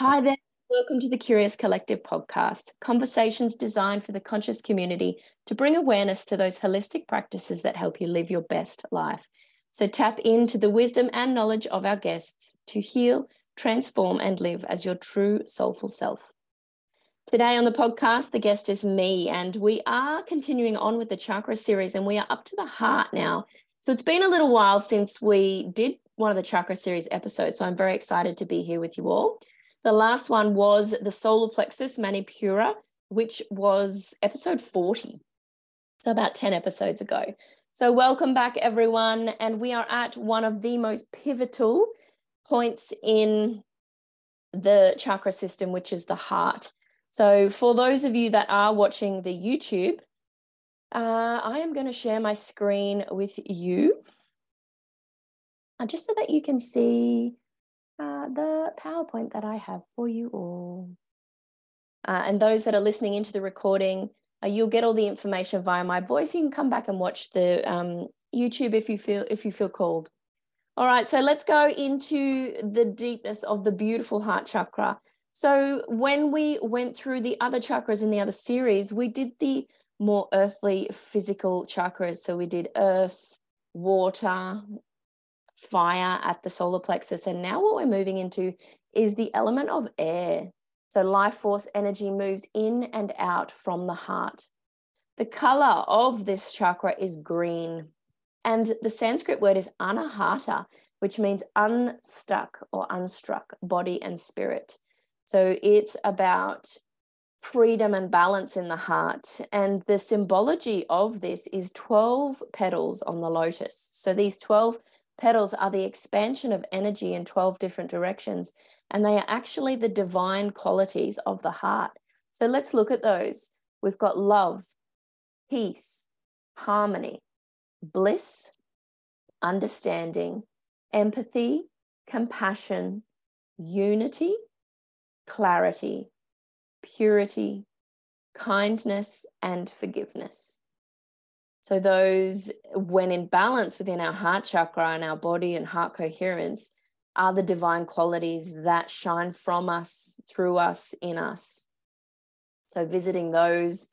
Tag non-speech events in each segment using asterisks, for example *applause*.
Hi there. Welcome to the Curious Collective podcast, conversations designed for the conscious community to bring awareness to those holistic practices that help you live your best life. So tap into the wisdom and knowledge of our guests to heal, transform, and live as your true soulful self. Today on the podcast, the guest is me, and we are continuing on with the chakra series, and we are up to the heart now. So it's been a little while since we did one of the chakra series episodes, so I'm very excited to be here with you all. The last one was the solar plexus manipura, which was episode 40. So about 10 episodes ago. So welcome back, everyone. And we are at one of the most pivotal points in the chakra system, which is the heart. So for those of you that are watching the YouTube, uh, I am going to share my screen with you. Uh, just so that you can see uh, the PowerPoint that I have for you all. Uh, and those that are listening into the recording, uh, you'll get all the information via my voice. You can come back and watch the um, YouTube if you feel if you feel called. All right, so let's go into the deepness of the beautiful heart chakra. So when we went through the other chakras in the other series, we did the more earthly physical chakras. So we did earth, water, fire at the solar plexus. And now what we're moving into is the element of air. So life force energy moves in and out from the heart. The color of this chakra is green. And the Sanskrit word is anahata, which means unstuck or unstruck body and spirit. So it's about freedom and balance in the heart. And the symbology of this is 12 petals on the lotus. So these 12 petals are the expansion of energy in 12 different directions, and they are actually the divine qualities of the heart. So let's look at those. We've got love, peace, harmony, bliss, understanding, empathy, compassion, unity, clarity, purity, kindness, and forgiveness. So, those, when in balance within our heart chakra and our body and heart coherence, are the divine qualities that shine from us, through us, in us. So, visiting those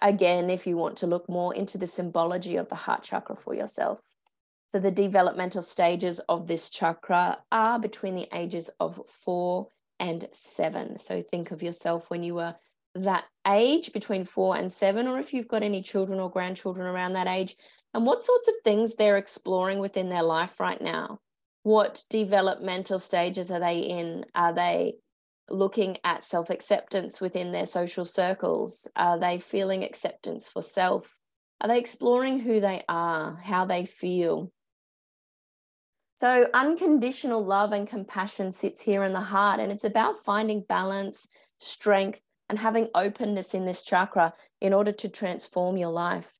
again, if you want to look more into the symbology of the heart chakra for yourself. So, the developmental stages of this chakra are between the ages of four and seven. So, think of yourself when you were that age between four and seven, or if you've got any children or grandchildren around that age, and what sorts of things they're exploring within their life right now. What developmental stages are they in? Are they looking at self acceptance within their social circles? Are they feeling acceptance for self? Are they exploring who they are, how they feel? So, unconditional love and compassion sits here in the heart, and it's about finding balance, strength, and having openness in this chakra in order to transform your life.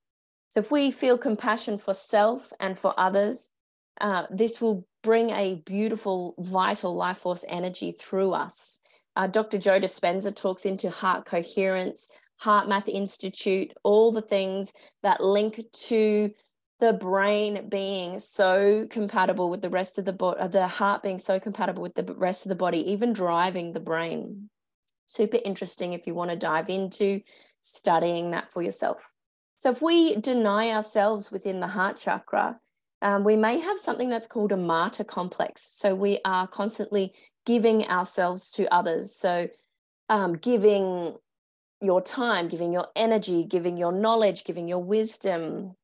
So, if we feel compassion for self and for others, uh, this will bring a beautiful, vital life force energy through us. Uh, Dr. Joe Dispenza talks into heart coherence, HeartMath Institute, all the things that link to the brain being so compatible with the rest of the body, the heart being so compatible with the rest of the body, even driving the brain super interesting if you want to dive into studying that for yourself. So, if we deny ourselves within the heart chakra, um, we may have something that's called a martyr complex. So, we are constantly giving ourselves to others. So, um, giving your time, giving your energy, giving your knowledge, giving your wisdom,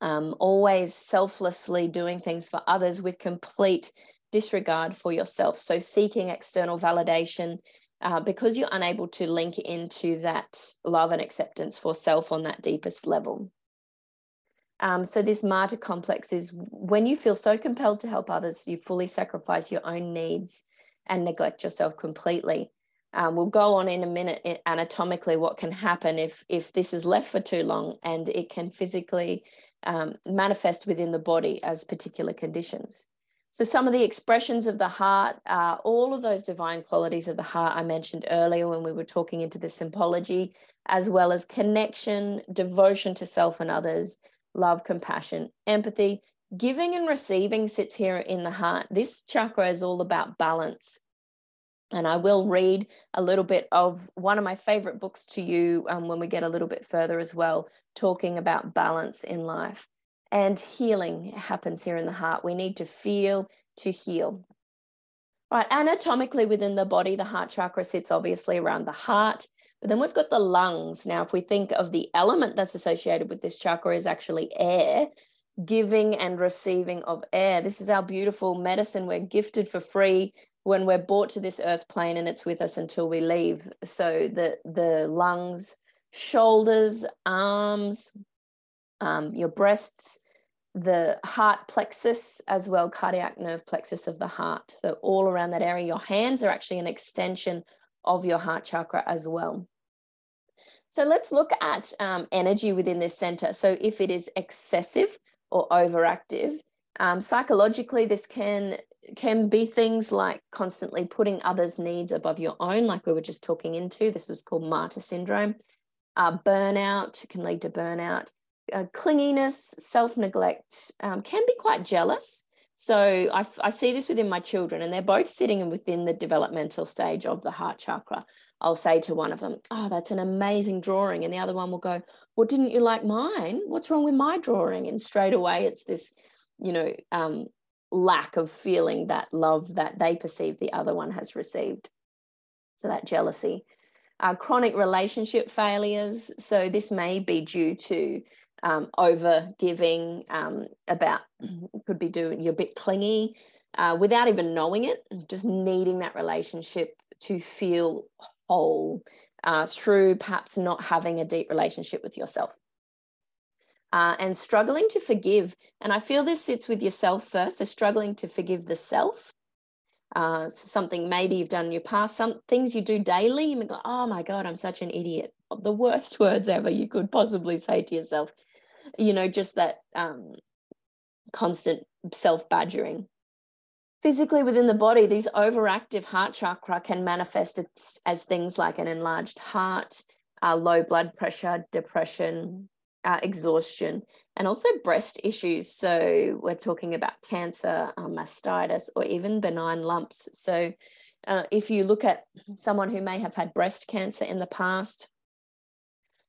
um, always selflessly doing things for others with complete disregard for yourself. So, seeking external validation, uh, because you're unable to link into that love and acceptance for self on that deepest level. Um, so, this martyr complex is when you feel so compelled to help others, you fully sacrifice your own needs and neglect yourself completely. Um, we'll go on in a minute anatomically what can happen if if this is left for too long, and it can physically um, manifest within the body as particular conditions. So, some of the expressions of the heart are all of those divine qualities of the heart I mentioned earlier when we were talking into the symbology, as well as connection, devotion to self and others, love, compassion, empathy. Giving and receiving sits here in the heart. This chakra is all about balance. And I will read a little bit of one of my favorite books to you um, when we get a little bit further as well, talking about balance in life. And healing happens here in the heart. We need to feel to heal. Right, anatomically within the body, the heart chakra sits obviously around the heart, but then we've got the lungs. Now, if we think of the element that's associated with this chakra is actually air, giving and receiving of air. This is our beautiful medicine. We're gifted for free when we're brought to this earth plane and it's with us until we leave. So the the lungs, shoulders, arms, um, your breasts, the heart plexus as well, cardiac nerve plexus of the heart. So all around that area, your hands are actually an extension of your heart chakra as well. So let's look at um, energy within this center. So if it is excessive or overactive, um, psychologically, this can can be things like constantly putting others' needs above your own, like we were just talking into. This was called martyr syndrome. Uh, burnout can lead to burnout. Uh, clinginess, self neglect um, can be quite jealous. So I, I see this within my children, and they're both sitting within the developmental stage of the heart chakra. I'll say to one of them, Oh, that's an amazing drawing. And the other one will go, Well, didn't you like mine? What's wrong with my drawing? And straight away, it's this, you know, um, lack of feeling that love that they perceive the other one has received. So that jealousy. Uh, chronic relationship failures. So this may be due to um, over giving, um, about *clears throat* could be doing you're a bit clingy uh, without even knowing it, just needing that relationship to feel whole uh, through perhaps not having a deep relationship with yourself uh, and struggling to forgive. And I feel this sits with yourself first. So struggling to forgive the self. Uh, something maybe you've done in your past, some things you do daily, you go, oh my God, I'm such an idiot. The worst *laughs* words ever you could possibly say to yourself. You know, just that um, constant self badgering. Physically within the body, these overactive heart chakra can manifest as things like an enlarged heart, uh, low blood pressure, depression, uh, exhaustion, and also breast issues. So we're talking about cancer, um, mastitis, or even benign lumps. So uh, if you look at someone who may have had breast cancer in the past,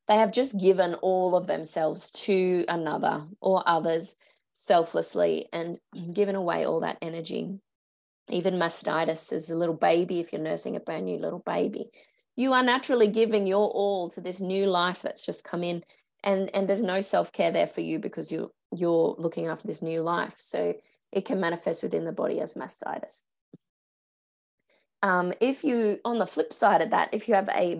they have just given all of themselves to another or others selflessly and given away all that energy. Even mastitis as a little baby, if you're nursing a brand new little baby, you are naturally giving your all to this new life that's just come in and and there's no self-care there for you because you're you're looking after this new life. So it can manifest within the body as mastitis. Um, if you on the flip side of that if you have a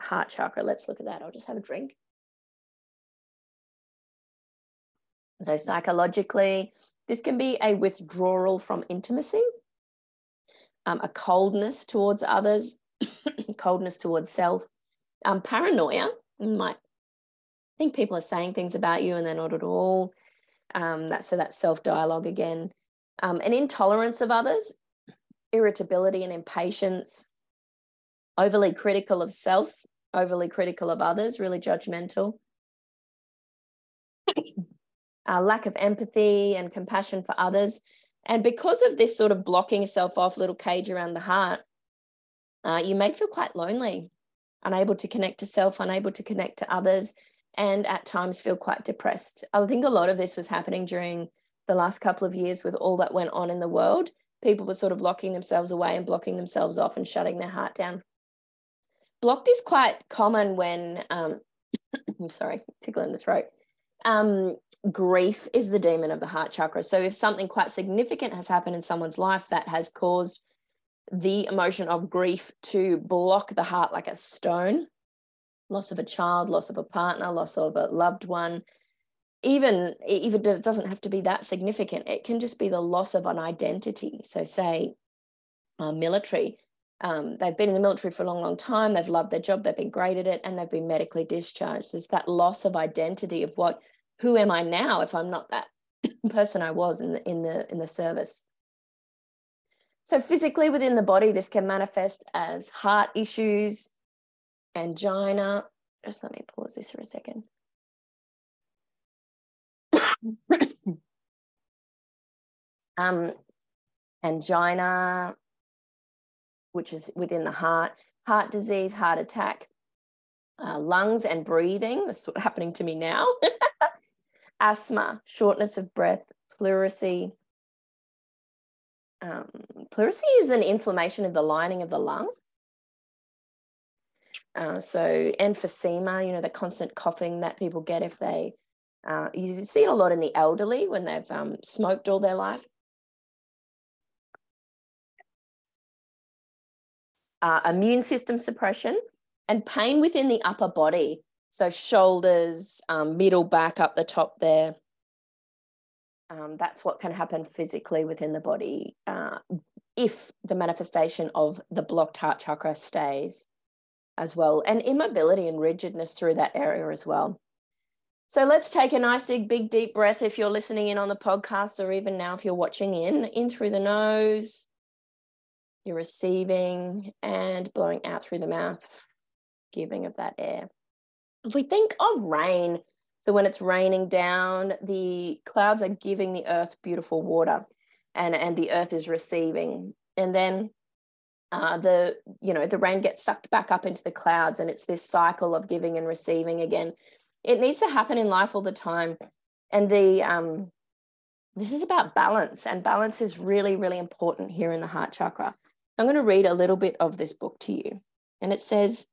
heart chakra let's look at that i'll just have a drink so psychologically this can be a withdrawal from intimacy um, a coldness towards others *coughs* coldness towards self um, paranoia might I think people are saying things about you and they're not at all. Um, that, so that's self dialogue again. Um, an intolerance of others, irritability and impatience, overly critical of self, overly critical of others, really judgmental. *coughs* uh, lack of empathy and compassion for others. And because of this sort of blocking yourself off, little cage around the heart, uh, you may feel quite lonely, unable to connect to self, unable to connect to others and at times feel quite depressed. I think a lot of this was happening during the last couple of years with all that went on in the world. People were sort of locking themselves away and blocking themselves off and shutting their heart down. Blocked is quite common when, um, *coughs* I'm sorry, tickle in the throat. Um, grief is the demon of the heart chakra. So if something quite significant has happened in someone's life that has caused the emotion of grief to block the heart like a stone, loss of a child, loss of a partner, loss of a loved one, even even it doesn't have to be that significant. It can just be the loss of an identity. So, say, uh, military. Um, they've been in the military for a long, long time. They've loved their job. They've been great at it, and they've been medically discharged. There's that loss of identity of what, who am I now if I'm not that *laughs* person I was in the in the in the service. So physically within the body, this can manifest as heart issues, angina. Just let me pause this for a second. *coughs* um, angina, which is within the heart, heart disease, heart attack, uh, lungs and breathing. That's what's happening to me now. *laughs* Asthma, shortness of breath, pleurisy. Um, pleurisy is an inflammation of the lining of the lung. Uh, so emphysema, you know, the constant coughing that people get if they, uh, you see it a lot in the elderly when they've um, smoked all their life. Uh, immune system suppression and pain within the upper body. So shoulders, um, middle back up the top there. Um, that's what can happen physically within the body uh, if the manifestation of the blocked heart chakra stays as well, and immobility and rigidness through that area as well. So let's take a nice big, big, deep breath if you're listening in on the podcast, or even now if you're watching in, in through the nose, you're receiving and blowing out through the mouth, giving of that air. If we think of rain, so when it's raining down, the clouds are giving the earth beautiful water and, and the earth is receiving. And then uh, the you know the rain gets sucked back up into the clouds and it's this cycle of giving and receiving again it needs to happen in life all the time and the um this is about balance and balance is really really important here in the heart chakra i'm going to read a little bit of this book to you and it says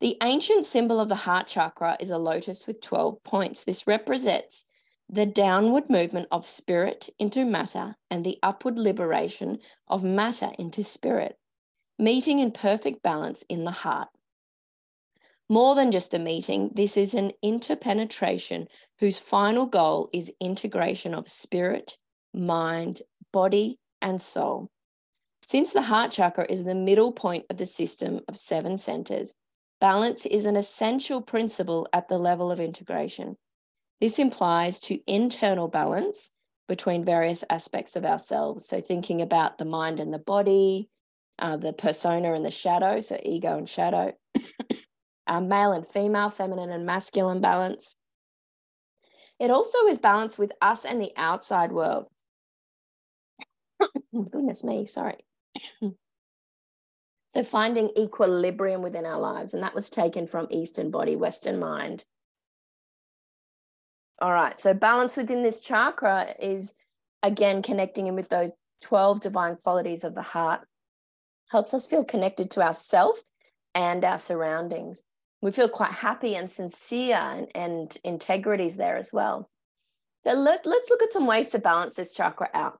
the ancient symbol of the heart chakra is a lotus with 12 points this represents the downward movement of spirit into matter and the upward liberation of matter into spirit meeting in perfect balance in the heart. More than just a meeting, this is an interpenetration whose final goal is integration of spirit, mind, body, and soul. Since the heart chakra is the middle point of the system of seven centers, balance is an essential principle at the level of integration. This implies to internal balance between various aspects of ourselves. So, thinking about the mind and the body, uh, the persona and the shadow, so ego and shadow, *coughs* uh, male and female, feminine and masculine balance. It also is balanced with us and the outside world. *coughs* Goodness me, sorry. *clears throat* so finding equilibrium within our lives, and that was taken from Eastern body, Western mind. All right, so balance within this chakra is again connecting in with those 12 divine qualities of the heart helps us feel connected to ourself and our surroundings. We feel quite happy and sincere, and, and integrity is there as well. So let, let's look at some ways to balance this chakra out.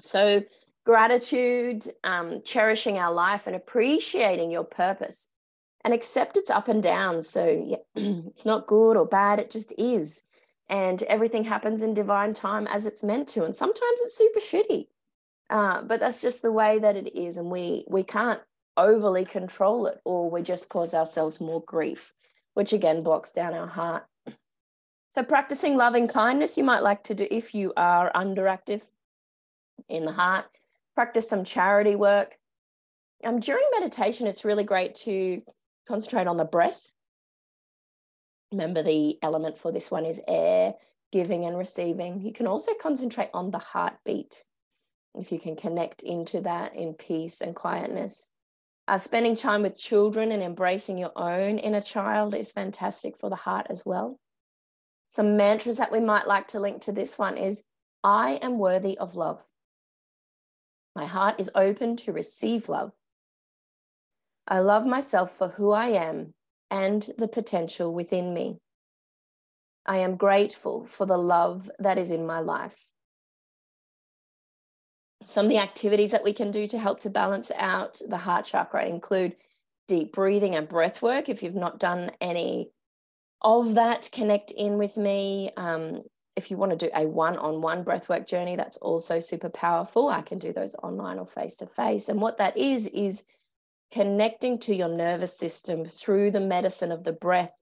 So, gratitude, um, cherishing our life, and appreciating your purpose, and accept its up and downs. So, yeah, *clears throat* it's not good or bad, it just is. And everything happens in divine time as it's meant to. And sometimes it's super shitty. Uh, but that's just the way that it is, and we we can't overly control it, or we just cause ourselves more grief, which again blocks down our heart. *clears throat* So practicing loving kindness, you might like to do if you are underactive in the heart. Practice some charity work. Um, during meditation, it's really great to concentrate on the breath. Remember, the element for this one is air, giving and receiving. You can also concentrate on the heartbeat if you can connect into that in peace and quietness. Uh, spending time with children and embracing your own inner child is fantastic for the heart as well. Some mantras that we might like to link to this one is I am worthy of love. My heart is open to receive love. I love myself for who I am and the potential within me. I am grateful for the love that is in my life some of the activities that we can do to help to balance out the heart chakra include deep breathing and breath work. If you've not done any of that, connect in with me. Um, if you want to do a one on one breathwork journey, that's also super powerful. I can do those online or face to face. And what that is, is connecting to your nervous system through the medicine of the breath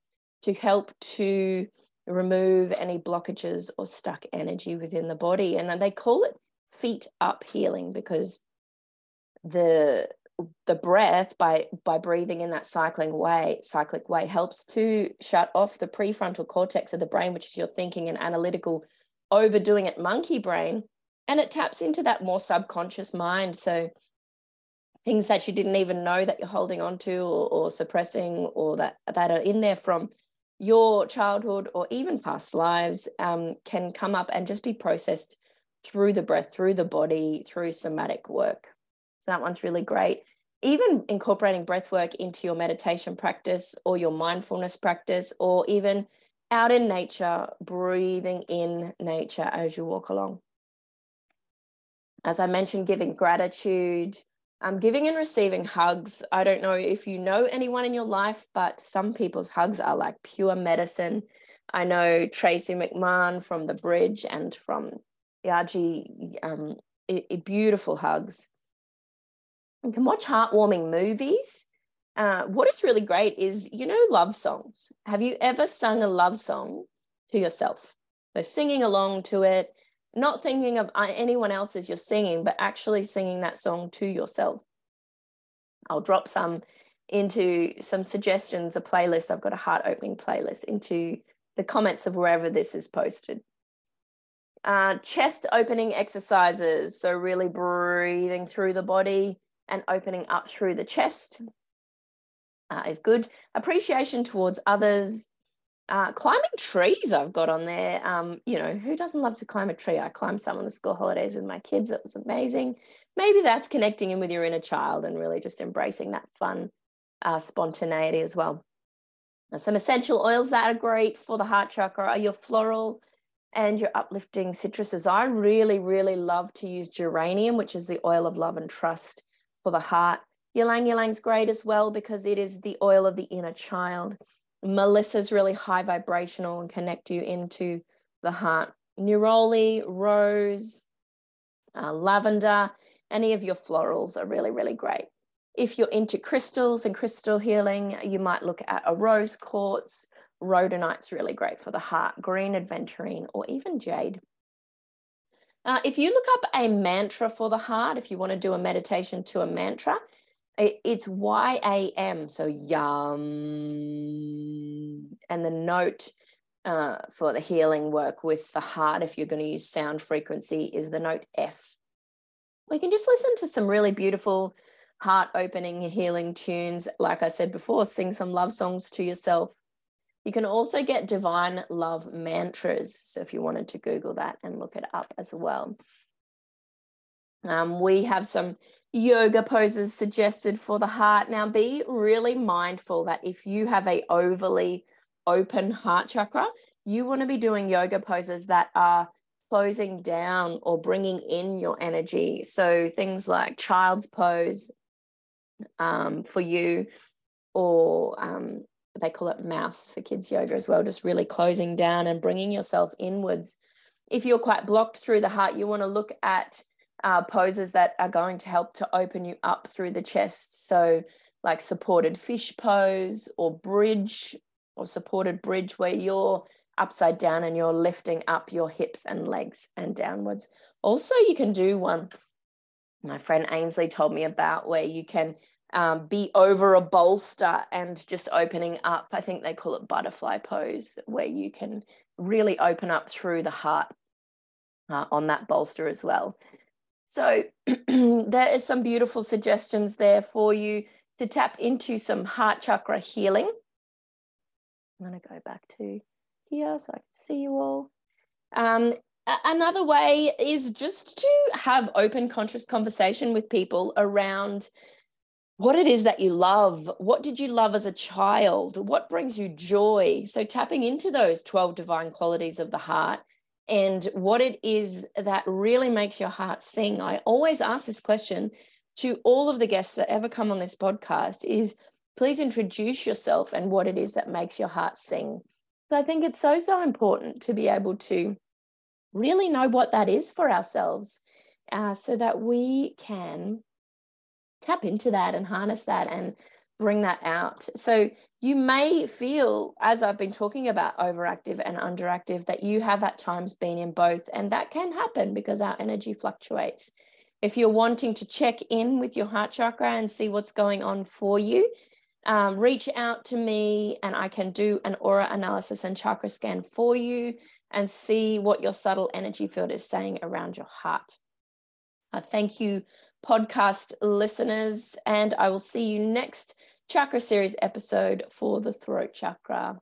to help to remove any blockages or stuck energy within the body. And they call it feet up healing because the the breath by by breathing in that cycling way cyclic way helps to shut off the prefrontal cortex of the brain which is your thinking and analytical overdoing it monkey brain and it taps into that more subconscious mind so things that you didn't even know that you're holding on to or, or suppressing or that that are in there from your childhood or even past lives um, can come up and just be processed through the breath, through the body, through somatic work. So that one's really great. Even incorporating breath work into your meditation practice or your mindfulness practice, or even out in nature, breathing in nature as you walk along. As I mentioned, giving gratitude, um, giving and receiving hugs. I don't know if you know anyone in your life, but some people's hugs are like pure medicine. I know Tracy McMahon from The Bridge and from Yaji, um, beautiful hugs. You can watch heartwarming movies. Uh, what is really great is, you know, love songs. Have you ever sung a love song to yourself? So singing along to it, not thinking of uh, anyone else as you're singing, but actually singing that song to yourself. I'll drop some into some suggestions, a playlist. I've got a heart opening playlist into the comments of wherever this is posted. Uh, chest opening exercises. So, really breathing through the body and opening up through the chest uh, is good. Appreciation towards others. Uh, climbing trees, I've got on there. Um, you know, who doesn't love to climb a tree? I climbed some on the school holidays with my kids. It was amazing. Maybe that's connecting in with your inner child and really just embracing that fun uh, spontaneity as well. Now, some essential oils that are great for the heart chakra are your floral and your uplifting citruses. I really, really love to use geranium, which is the oil of love and trust for the heart. Ylang ylang's great as well because it is the oil of the inner child. Melissa's really high vibrational and connect you into the heart. Neroli, rose, uh, lavender, any of your florals are really, really great. If you're into crystals and crystal healing, you might look at a rose quartz. Rhodonite's really great for the heart, green aventurine, or even jade. Uh, if you look up a mantra for the heart, if you want to do a meditation to a mantra, it, it's YAM, so yum. And the note uh, for the healing work with the heart, if you're going to use sound frequency, is the note F. We can just listen to some really beautiful heart opening healing tunes. Like I said before, sing some love songs to yourself. You can also get divine love mantras. So if you wanted to Google that and look it up as well. Um, we have some yoga poses suggested for the heart. Now be really mindful that if you have a overly open heart chakra, you want to be doing yoga poses that are closing down or bringing in your energy. So things like child's pose um, for you, or um, they call it mouse for kids yoga as well, just really closing down and bringing yourself inwards. If you're quite blocked through the heart, you want to look at uh, poses that are going to help to open you up through the chest. So, like supported fish pose or bridge or supported bridge, where you're upside down and you're lifting up your hips and legs and downwards. Also, you can do one my friend Ainsley told me about where you can um, be over a bolster and just opening up. I think they call it butterfly pose, where you can really open up through the heart uh, on that bolster as well. So *clears throat* there is some beautiful suggestions there for you to tap into some heart chakra healing. I'm going to go back to here so I can see you all. Um, another way is just to have open conscious conversation with people around what it is that you love. What did you love as a child? What brings you joy? So, tapping into those 12 divine qualities of the heart and what it is that really makes your heart sing. I always ask this question to all of the guests that ever come on this podcast is please introduce yourself and what it is that makes your heart sing. So I think it's so, so important to be able to really know what that is for ourselves uh, so that we can tap into that and harness that and bring that out. So you may feel, as I've been talking about overactive and underactive, that you have at times been in both. And that can happen because our energy fluctuates. If you're wanting to check in with your heart chakra and see what's going on for you, um, reach out to me and I can do an aura analysis and chakra scan for you and see what your subtle energy field is saying around your heart. Uh, thank you podcast listeners. And I will see you next chakra series episode for the throat chakra.